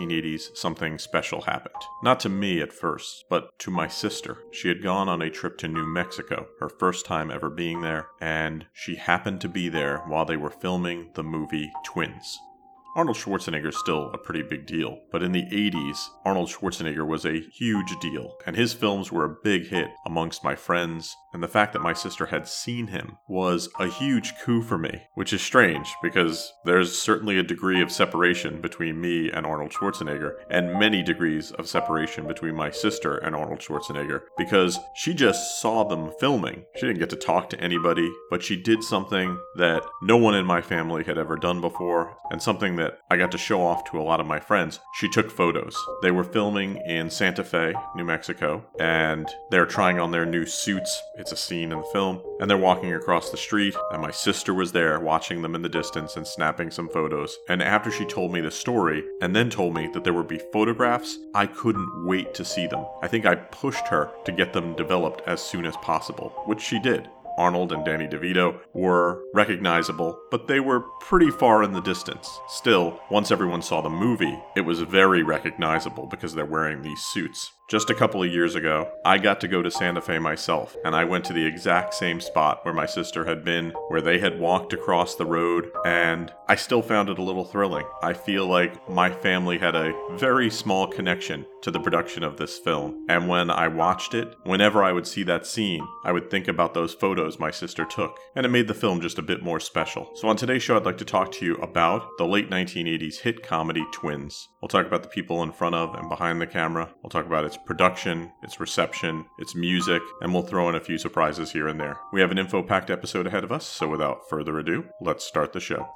1980s, something special happened. Not to me at first, but to my sister. She had gone on a trip to New Mexico, her first time ever being there, and she happened to be there while they were filming the movie Twins. Arnold Schwarzenegger's still a pretty big deal, but in the 80s, Arnold Schwarzenegger was a huge deal, and his films were a big hit amongst my friends, and the fact that my sister had seen him was a huge coup for me, which is strange because there's certainly a degree of separation between me and Arnold Schwarzenegger, and many degrees of separation between my sister and Arnold Schwarzenegger, because she just saw them filming. She didn't get to talk to anybody, but she did something that no one in my family had ever done before, and something that I got to show off to a lot of my friends. She took photos. They were filming in Santa Fe, New Mexico, and they're trying on their new suits. It's a scene in the film. And they're walking across the street, and my sister was there watching them in the distance and snapping some photos. And after she told me the story, and then told me that there would be photographs, I couldn't wait to see them. I think I pushed her to get them developed as soon as possible, which she did. Arnold and Danny DeVito were recognizable, but they were pretty far in the distance. Still, once everyone saw the movie, it was very recognizable because they're wearing these suits. Just a couple of years ago, I got to go to Santa Fe myself, and I went to the exact same spot where my sister had been, where they had walked across the road, and I still found it a little thrilling. I feel like my family had a very small connection to the production of this film, and when I watched it, whenever I would see that scene, I would think about those photos my sister took, and it made the film just a bit more special. So on today's show, I'd like to talk to you about the late 1980s hit comedy Twins. We'll talk about the people in front of and behind the camera. We'll talk about its production, its reception, its music, and we'll throw in a few surprises here and there. We have an info packed episode ahead of us, so without further ado, let's start the show.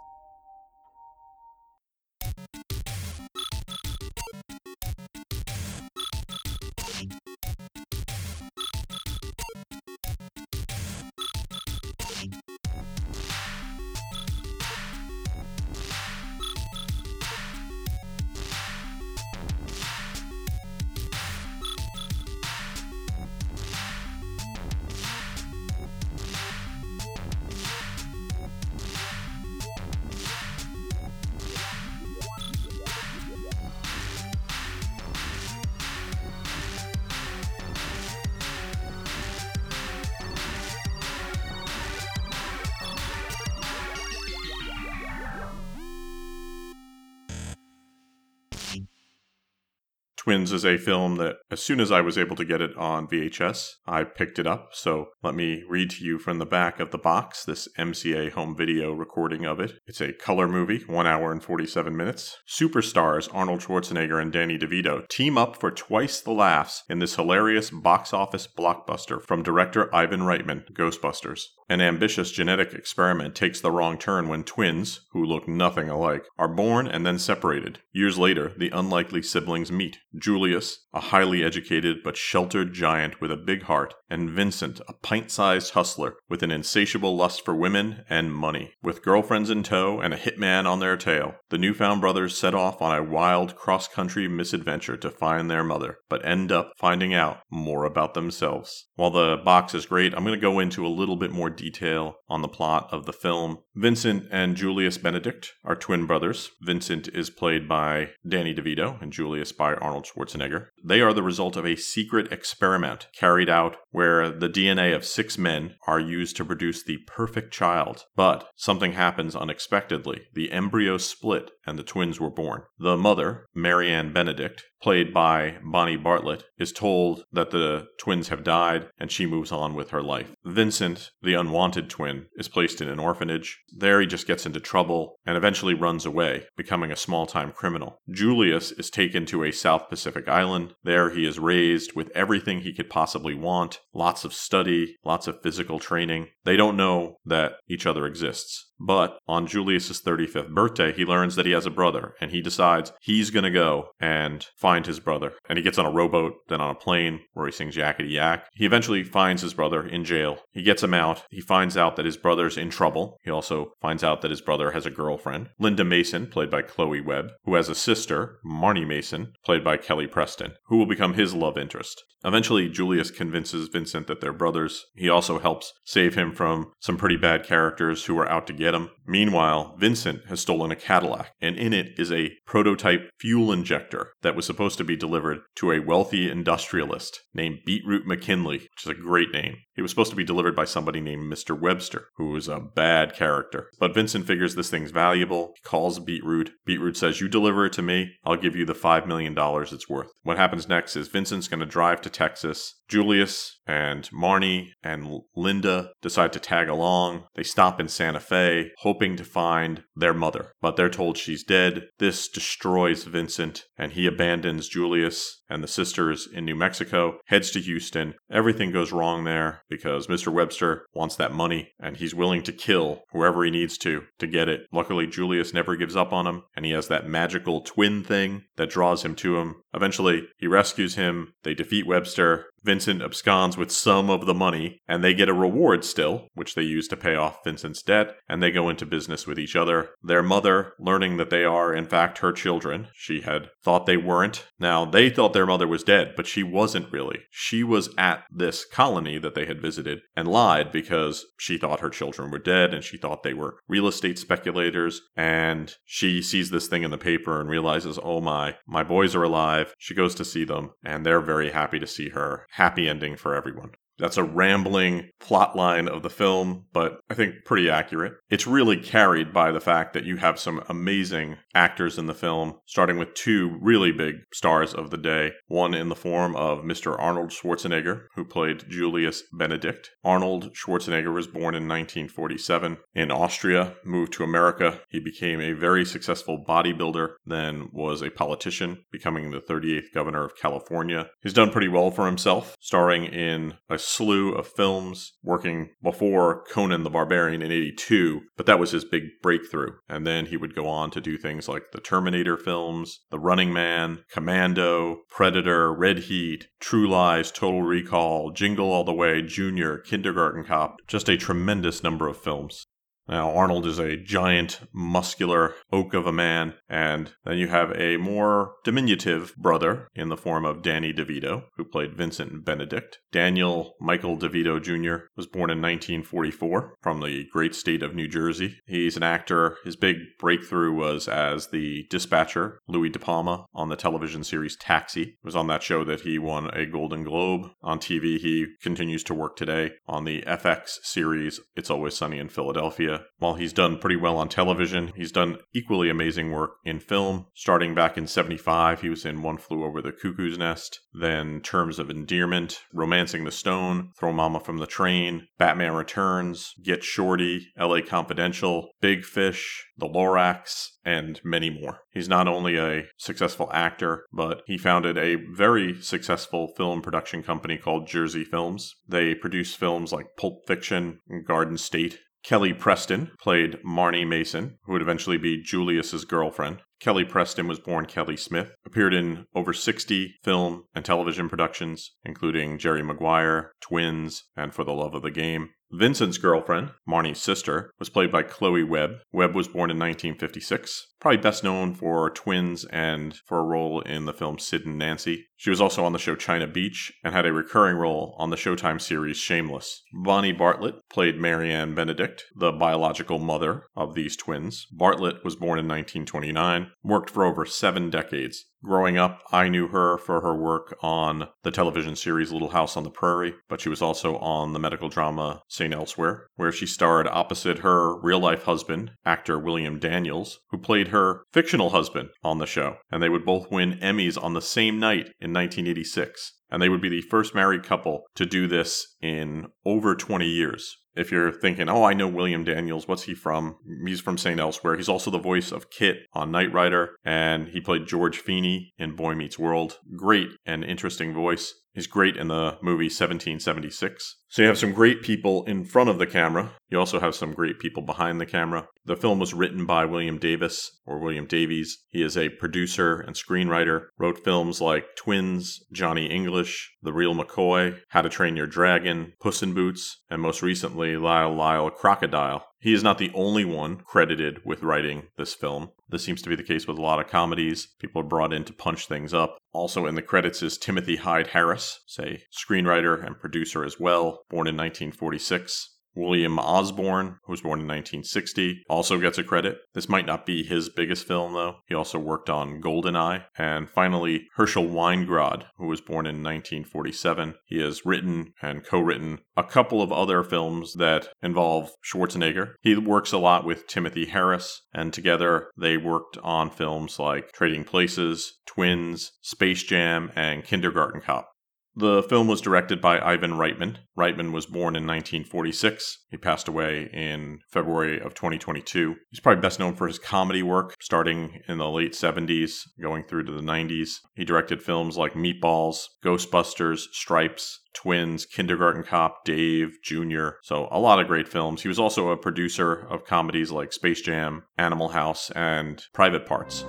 Twins is a film that, as soon as I was able to get it on VHS, I picked it up. So let me read to you from the back of the box this MCA home video recording of it. It's a color movie, 1 hour and 47 minutes. Superstars Arnold Schwarzenegger and Danny DeVito team up for twice the laughs in this hilarious box office blockbuster from director Ivan Reitman, Ghostbusters. An ambitious genetic experiment takes the wrong turn when twins, who look nothing alike, are born and then separated. Years later, the unlikely siblings meet. Julius, a highly educated but sheltered giant with a big heart, and Vincent, a pint sized hustler with an insatiable lust for women and money. With girlfriends in tow and a hitman on their tail, the newfound brothers set off on a wild cross country misadventure to find their mother, but end up finding out more about themselves. While the box is great, I'm going to go into a little bit more detail on the plot of the film. Vincent and Julius Benedict are twin brothers. Vincent is played by Danny DeVito and Julius by Arnold Schwarzenegger. They are the result of a secret experiment carried out where the DNA of six men are used to produce the perfect child. But something happens unexpectedly. The embryo split and the twins were born. The mother, Marianne Benedict, played by Bonnie Bartlett, is told that the twins have died and she moves on with her life. Vincent, the unwanted twin, is placed in an orphanage. There he just gets into trouble and eventually runs away, becoming a small time criminal. Julius is taken to a South Pacific island. There he is raised with everything he could possibly want lots of study, lots of physical training. They don't know that each other exists. But on Julius's 35th birthday, he learns that he has a brother and he decides he's going to go and find his brother. And he gets on a rowboat, then on a plane where he sings Yakety Yak. He eventually finds his brother in jail. He gets him out. He finds out that his brother's in trouble. He also finds out that his brother has a girlfriend, Linda Mason, played by Chloe Webb, who has a sister, Marnie Mason, played by Kelly Preston, who will become his love interest. Eventually, Julius convinces Vincent that they're brothers. He also helps save him from some pretty bad characters who are out to get him. Meanwhile, Vincent has stolen a Cadillac, and in it is a prototype fuel injector that was supposed to be delivered to a wealthy industrialist named Beetroot McKinley, which is a great name. It was supposed to be delivered by somebody named Mr. Webster, who was a bad character. But Vincent figures this thing's valuable, he calls Beetroot. Beetroot says, You deliver it to me, I'll give you the $5 million it's worth. What happens next is Vincent's going to drive to Texas. Julius and Marnie and Linda decide to tag along. They stop in Santa Fe, hoping to find their mother, but they're told she's dead. This destroys Vincent, and he abandons Julius and the sisters in New Mexico, heads to Houston. Everything goes wrong there because Mr. Webster wants that money and he's willing to kill whoever he needs to to get it. Luckily, Julius never gives up on him and he has that magical twin thing that draws him to him. Eventually, he rescues him. They defeat Webster. Vincent absconds with some of the money, and they get a reward still, which they use to pay off Vincent's debt, and they go into business with each other. Their mother, learning that they are in fact her children, she had thought they weren't. Now, they thought their mother was dead, but she wasn't really. She was at this colony that they had visited and lied because she thought her children were dead and she thought they were real estate speculators. And she sees this thing in the paper and realizes, oh my, my boys are alive. She goes to see them, and they're very happy to see her happy ending for everyone. That's a rambling plot line of the film, but I think pretty accurate. It's really carried by the fact that you have some amazing actors in the film, starting with two really big stars of the day. One in the form of Mr. Arnold Schwarzenegger, who played Julius Benedict. Arnold Schwarzenegger was born in 1947 in Austria, moved to America. He became a very successful bodybuilder, then was a politician, becoming the 38th governor of California. He's done pretty well for himself, starring in a slew of films working before Conan the Barbarian in 82, but that was his big breakthrough. And then he would go on to do things like the Terminator films, The Running Man, Commando, Predator, Red Heat, True Lies, Total Recall, Jingle All the Way, Junior, Kindergarten Cop, just a tremendous number of films. Now, Arnold is a giant, muscular oak of a man, and then you have a more diminutive brother in the form of Danny DeVito, who played Vincent Benedict. Daniel Michael DeVito Jr. was born in 1944 from the great state of New Jersey. He's an actor. His big breakthrough was as the dispatcher, Louis De Palma, on the television series Taxi. It was on that show that he won a Golden Globe. On TV, he continues to work today on the FX series It's Always Sunny in Philadelphia. While he's done pretty well on television, he's done equally amazing work in film. Starting back in 75, he was in One Flew Over the Cuckoo's Nest, then Terms of Endearment, Romancing the Stone, Throw Mama from the Train, Batman Returns, Get Shorty, LA Confidential, Big Fish, The Lorax, and many more. He's not only a successful actor, but he founded a very successful film production company called Jersey Films. They produce films like Pulp Fiction, Garden State, Kelly Preston played Marnie Mason, who would eventually be Julius's girlfriend. Kelly Preston was born Kelly Smith, appeared in over 60 film and television productions, including Jerry Maguire, Twins, and For the Love of the Game. Vincent's girlfriend, Marnie's sister, was played by Chloe Webb. Webb was born in 1956, probably best known for Twins and for a role in the film Sid and Nancy. She was also on the show China Beach and had a recurring role on the Showtime series Shameless. Bonnie Bartlett played Marianne Benedict, the biological mother of these twins. Bartlett was born in 1929, worked for over seven decades Growing up, I knew her for her work on the television series Little House on the Prairie, but she was also on the medical drama St. Elsewhere, where she starred opposite her real life husband, actor William Daniels, who played her fictional husband on the show. And they would both win Emmys on the same night in 1986. And they would be the first married couple to do this in over 20 years. If you're thinking, oh, I know William Daniels, what's he from? He's from St. Elsewhere. He's also the voice of Kit on Knight Rider, and he played George Feeny in Boy Meets World. Great and interesting voice. He's great in the movie 1776. So you have some great people in front of the camera. You also have some great people behind the camera. The film was written by William Davis or William Davies. He is a producer and screenwriter. Wrote films like Twins, Johnny English, The Real McCoy, How to Train Your Dragon, Puss in Boots, and most recently Lyle Lyle Crocodile. He is not the only one credited with writing this film. This seems to be the case with a lot of comedies. People are brought in to punch things up. Also in the credits is Timothy Hyde Harris, say screenwriter and producer as well, born in 1946. William Osborne, who was born in 1960, also gets a credit. This might not be his biggest film, though. He also worked on Goldeneye. And finally, Herschel Weingrod, who was born in 1947. He has written and co written a couple of other films that involve Schwarzenegger. He works a lot with Timothy Harris, and together they worked on films like Trading Places, Twins, Space Jam, and Kindergarten Cop. The film was directed by Ivan Reitman. Reitman was born in 1946. He passed away in February of 2022. He's probably best known for his comedy work, starting in the late 70s, going through to the 90s. He directed films like Meatballs, Ghostbusters, Stripes, Twins, Kindergarten Cop, Dave, Jr. So, a lot of great films. He was also a producer of comedies like Space Jam, Animal House, and Private Parts.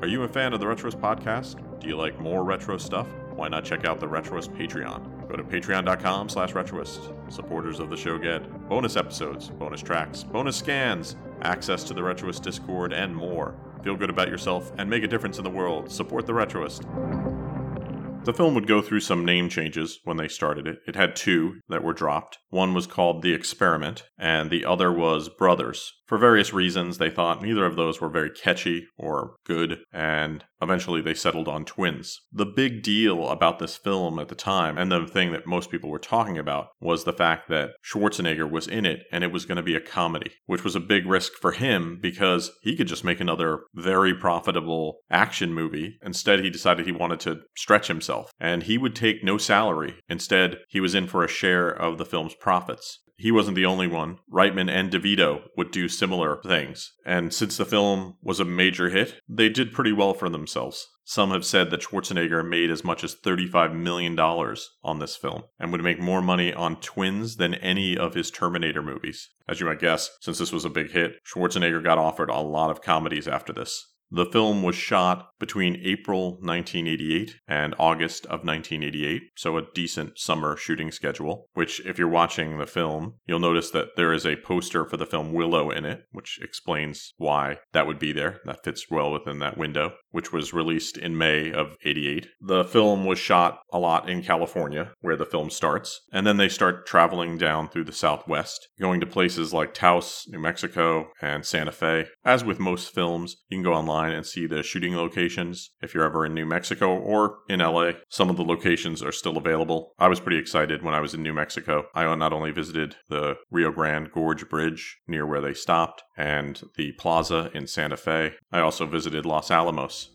Are you a fan of the Retroist podcast? Do you like more retro stuff? Why not check out the Retroist Patreon? Go to patreon.com slash retroist. Supporters of the show get bonus episodes, bonus tracks, bonus scans, access to the Retroist Discord, and more. Feel good about yourself and make a difference in the world. Support the Retroist. The film would go through some name changes when they started it. It had two that were dropped. One was called The Experiment, and the other was Brothers. For various reasons, they thought neither of those were very catchy or good, and eventually they settled on Twins. The big deal about this film at the time, and the thing that most people were talking about, was the fact that Schwarzenegger was in it and it was going to be a comedy, which was a big risk for him because he could just make another very profitable action movie. Instead, he decided he wanted to stretch himself, and he would take no salary. Instead, he was in for a share of the film's profits he wasn't the only one. Reitman and DeVito would do similar things. And since the film was a major hit, they did pretty well for themselves. Some have said that Schwarzenegger made as much as $35 million on this film and would make more money on Twins than any of his Terminator movies. As you might guess, since this was a big hit, Schwarzenegger got offered a lot of comedies after this. The film was shot between April 1988 and August of 1988, so a decent summer shooting schedule. Which, if you're watching the film, you'll notice that there is a poster for the film Willow in it, which explains why that would be there. That fits well within that window, which was released in May of 88. The film was shot a lot in California, where the film starts, and then they start traveling down through the Southwest, going to places like Taos, New Mexico, and Santa Fe. As with most films, you can go online online and see the shooting locations if you're ever in New Mexico or in LA. Some of the locations are still available. I was pretty excited when I was in New Mexico. I not only visited the Rio Grande Gorge Bridge near where they stopped and the plaza in Santa Fe, I also visited Los Alamos,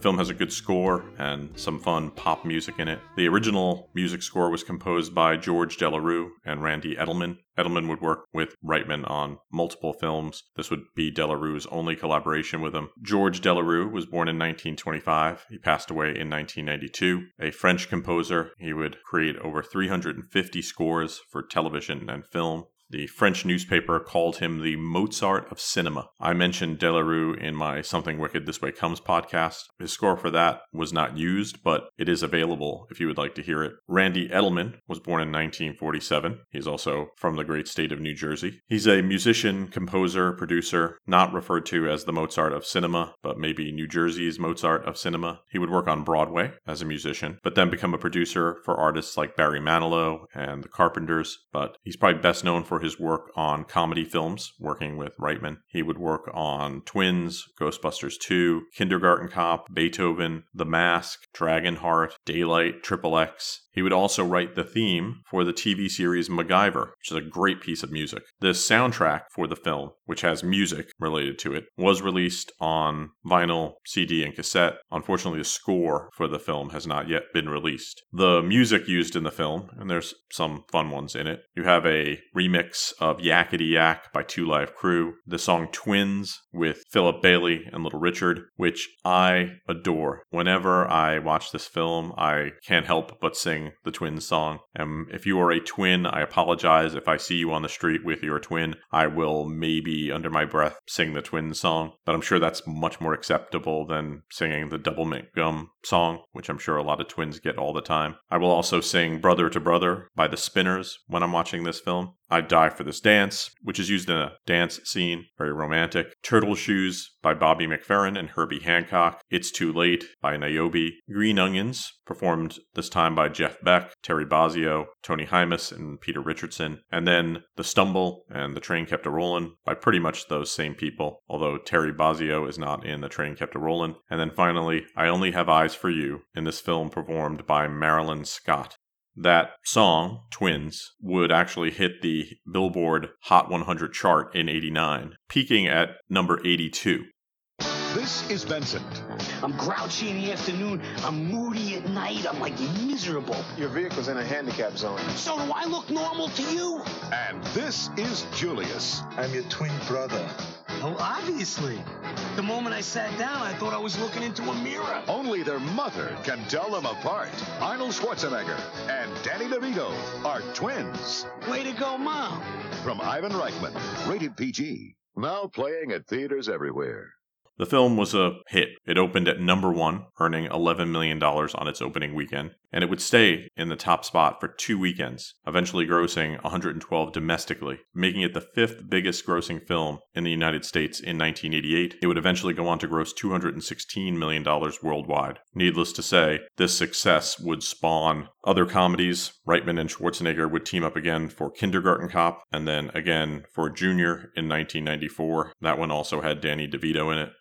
The film has a good score and some fun pop music in it. The original music score was composed by George Delerue and Randy Edelman. Edelman would work with Reitman on multiple films. This would be Delerue's only collaboration with him. George Delerue was born in 1925. He passed away in 1992. A French composer, he would create over 350 scores for television and film. The French newspaper called him the Mozart of cinema. I mentioned Delerue in my Something Wicked This Way Comes podcast. His score for that was not used, but it is available if you would like to hear it. Randy Edelman was born in 1947. He's also from the great state of New Jersey. He's a musician, composer, producer, not referred to as the Mozart of cinema, but maybe New Jersey's Mozart of cinema. He would work on Broadway as a musician, but then become a producer for artists like Barry Manilow and the Carpenters. But he's probably best known for his work on comedy films, working with Reitman. He would work on Twins, Ghostbusters 2, Kindergarten Cop, Beethoven, The Mask, Dragonheart, Daylight, Triple X, he would also write the theme for the TV series MacGyver, which is a great piece of music. The soundtrack for the film, which has music related to it, was released on vinyl, CD, and cassette. Unfortunately, the score for the film has not yet been released. The music used in the film, and there's some fun ones in it. You have a remix of Yakety Yak by Two Live Crew, the song Twins with Philip Bailey and Little Richard, which I adore. Whenever I watch this film, I can't help but sing the Twins song. And if you are a twin, I apologize. If I see you on the street with your twin, I will maybe under my breath sing the Twins song. But I'm sure that's much more acceptable than singing the Double Mint Gum song, which I'm sure a lot of twins get all the time. I will also sing Brother to Brother by the Spinners when I'm watching this film. I Die for This Dance, which is used in a dance scene, very romantic. Turtle Shoes by Bobby McFerrin and Herbie Hancock. It's Too Late by Niobe. Green Onions, performed this time by Jeff Beck, Terry Bozzio, Tony Hymas, and Peter Richardson. And then The Stumble and The Train Kept a Rollin' by pretty much those same people, although Terry Bozzio is not in The Train Kept a Rollin'. And then finally, I Only Have Eyes for You in this film performed by Marilyn Scott that song, Twins, would actually hit the Billboard Hot 100 chart in 89, peaking at number 82. This is Vincent. I'm grouchy in the afternoon. I'm moody at night. I'm like miserable. Your vehicle's in a handicap zone. So do I look normal to you? And this is Julius. I'm your twin brother. Oh, obviously. The moment I sat down, I thought I was looking into a mirror. Only their mother can tell them apart. Arnold Schwarzenegger and Danny DeVito are twins. Way to go, Mom. From Ivan Reitman, rated PG. Now playing at theaters everywhere. The film was a hit. It opened at number one, earning $11 million on its opening weekend, and it would stay in the top spot for two weekends, eventually grossing 112 domestically, making it the fifth biggest grossing film in the United States in 1988. It would eventually go on to gross $216 million worldwide. Needless to say, this success would spawn other comedies. Reitman and Schwarzenegger would team up again for Kindergarten Cop, and then again for Junior in 1994. That one also had Danny DeVito in it.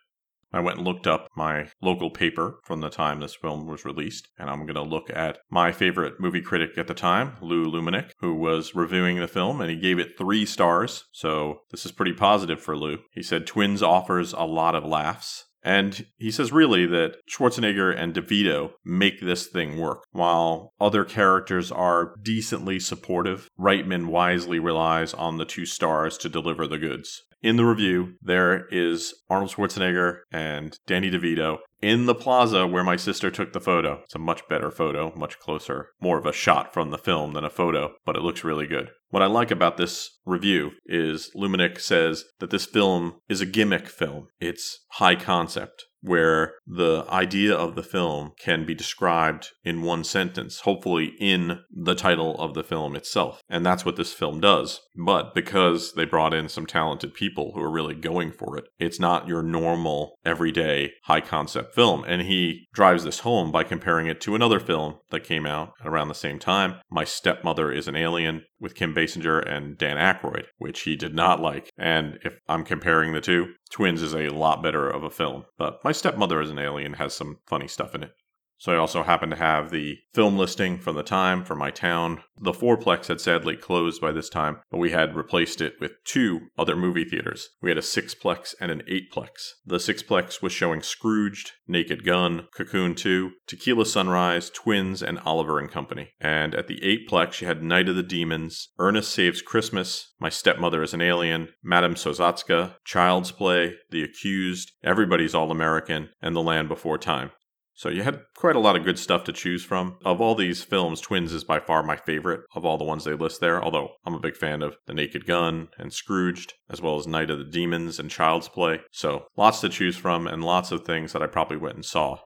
I went and looked up my local paper from the time this film was released, and I'm going to look at my favorite movie critic at the time, Lou Lumenick, who was reviewing the film, and he gave it three stars. So this is pretty positive for Lou. He said Twins offers a lot of laughs. And he says really that Schwarzenegger and DeVito make this thing work. While other characters are decently supportive, Reitman wisely relies on the two stars to deliver the goods. In the review, there is Arnold Schwarzenegger and Danny DeVito in the plaza where my sister took the photo. It's a much better photo, much closer, more of a shot from the film than a photo, but it looks really good. What I like about this review is Lumenick says that this film is a gimmick film. It's high concept where the idea of the film can be described in one sentence, hopefully in the title of the film itself. And that's what this film does. But because they brought in some talented people who are really going for it, it's not your normal, everyday, high concept film. And he drives this home by comparing it to another film that came out around the same time My Stepmother is an Alien with Kim Basinger and Dan Aykroyd, which he did not like. And if I'm comparing the two, Twins is a lot better of a film. But My Stepmother is an Alien has some funny stuff in it. So I also happen to have the film listing from the time for my town. The fourplex had sadly closed by this time, but we had replaced it with two other movie theaters. We had a sixplex and an eightplex. The sixplex was showing Scrooged, Naked Gun, Cocoon 2, Tequila Sunrise, Twins, and Oliver and Company. And at the eightplex, you had Night of the Demons, Ernest Saves Christmas, My Stepmother is an Alien, Madame Sousatzka, Child's Play, The Accused, Everybody's All American, and The Land Before Time. So you had quite a lot of good stuff to choose from. Of all these films, Twins is by far my favorite of all the ones they list there, although I'm a big fan of The Naked Gun and Scrooged, as well as Night of the Demons and Child's Play. So lots to choose from and lots of things that I probably went and saw.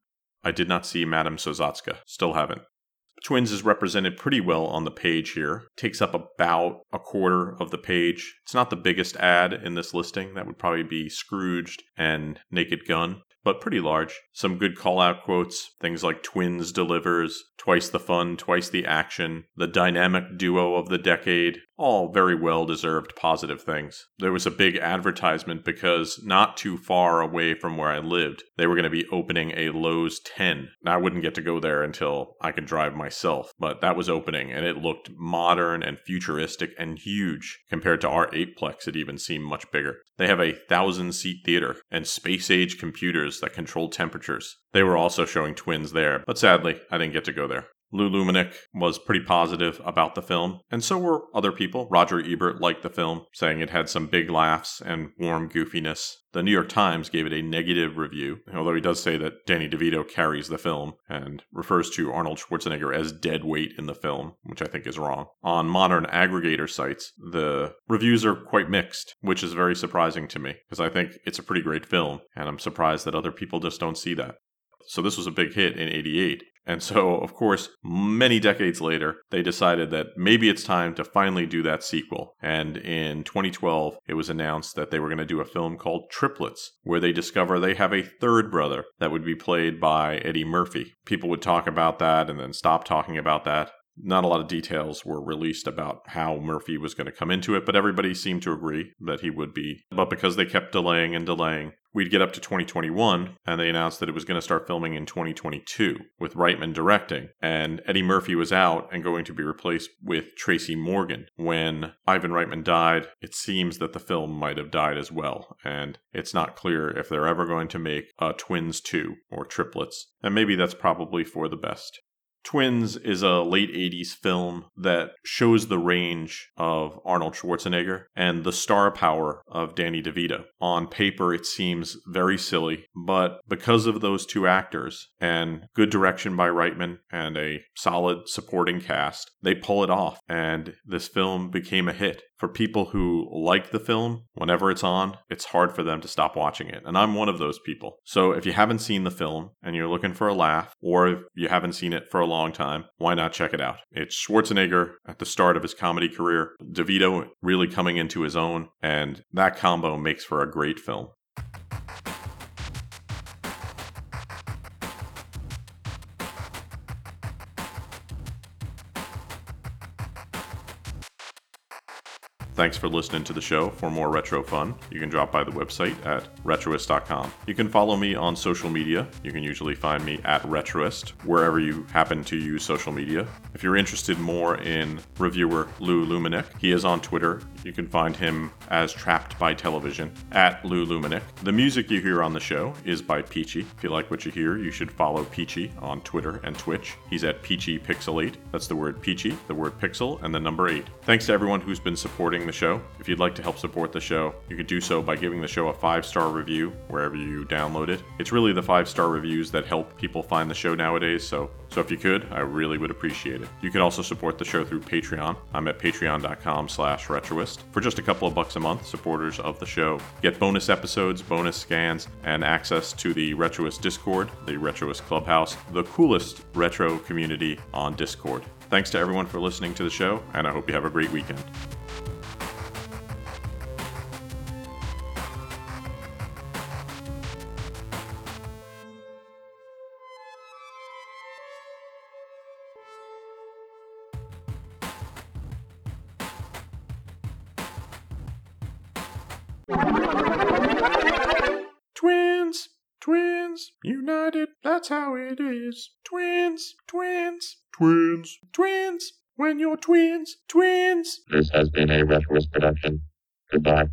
I did not see Madame Sousatzka, still haven't. Twins is represented pretty well on the page here. Takes up about a quarter of the page. It's not the biggest ad in this listing. That would probably be Scrooged and Naked Gun but pretty large. Some good call out quotes, things like Twins delivers, twice the fun, twice the action, the dynamic duo of the decade, All very well deserved positive things. There was a big advertisement because not too far away from where I lived, they were going to be opening a Loews 10. Now, I wouldn't get to go there until I could drive myself, but that was opening and it looked modern and futuristic and huge. Compared to our 8plex, it even seemed much bigger. They have a thousand seat theater and space age computers that control temperatures. They were also showing twins there, but sadly, I didn't get to go there. Lou Lumenick was pretty positive about the film, and so were other people. Roger Ebert liked the film, saying it had some big laughs and warm goofiness. The New York Times gave it a negative review, although he does say that Danny DeVito carries the film and refers to Arnold Schwarzenegger as dead weight in the film, which I think is wrong. On modern aggregator sites, the reviews are quite mixed, which is very surprising to me because I think it's a pretty great film, and I'm surprised that other people just don't see that. So this was a big hit in 88. And so, of course, many decades later, they decided that maybe it's time to finally do that sequel. And in 2012, it was announced that they were going to do a film called Triplets, where they discover they have a third brother that would be played by Eddie Murphy. People would talk about that and then stop talking about that. Not a lot of details were released about how Murphy was going to come into it, but everybody seemed to agree that he would be. But because they kept delaying and delaying, we'd get up to 2021, and they announced that it was going to start filming in 2022 with Reitman directing. And Eddie Murphy was out and going to be replaced with Tracy Morgan. When Ivan Reitman died, it seems that the film might have died as well, and it's not clear if they're ever going to make a Twins 2 or Triplets. And maybe that's probably for the best. Twins is a late 80s film that shows the range of Arnold Schwarzenegger and the star power of Danny DeVito. On paper, it seems very silly, but because of those two actors and good direction by Reitman and a solid supporting cast, they pull it off, and this film became a hit. For people who like the film, whenever it's on, it's hard for them to stop watching it. And I'm one of those people. So if you haven't seen the film and you're looking for a laugh, or if you haven't seen it for a long time, why not check it out? It's Schwarzenegger at the start of his comedy career, DeVito really coming into his own, and that combo makes for a great film. Thanks for listening to the show. For more retro fun, you can drop by the website at retroist.com. You can follow me on social media. You can usually find me at Retroist, wherever you happen to use social media. If you're interested more in reviewer Lou Lumenick, he is on Twitter. You can find him as Trapped by Television at Lou Lumenick. The music you hear on the show is by Peachy. If you like what you hear, you should follow Peachy on Twitter and Twitch. He's at Peachy Pixel 8. That's the word Peachy, the word pixel, and the number 8. Thanks to everyone who's been supporting the show. If you'd like to help support the show, you could do so by giving the show a five star review wherever you download it. It's really the five star reviews that help people find the show nowadays, so so if you could, I really would appreciate it. You can also support the show through Patreon. I'm at patreon.com slash retroist. For just a couple of bucks a month, supporters of the show get bonus episodes, bonus scans, and access to the Retroist Discord, the Retroist Clubhouse, the coolest retro community on Discord. Thanks to everyone for listening to the show, and I hope you have a great weekend. That's how it is. Twins, twins, twins, twins, when you're twins, twins. This has been a Retroist production. Goodbye.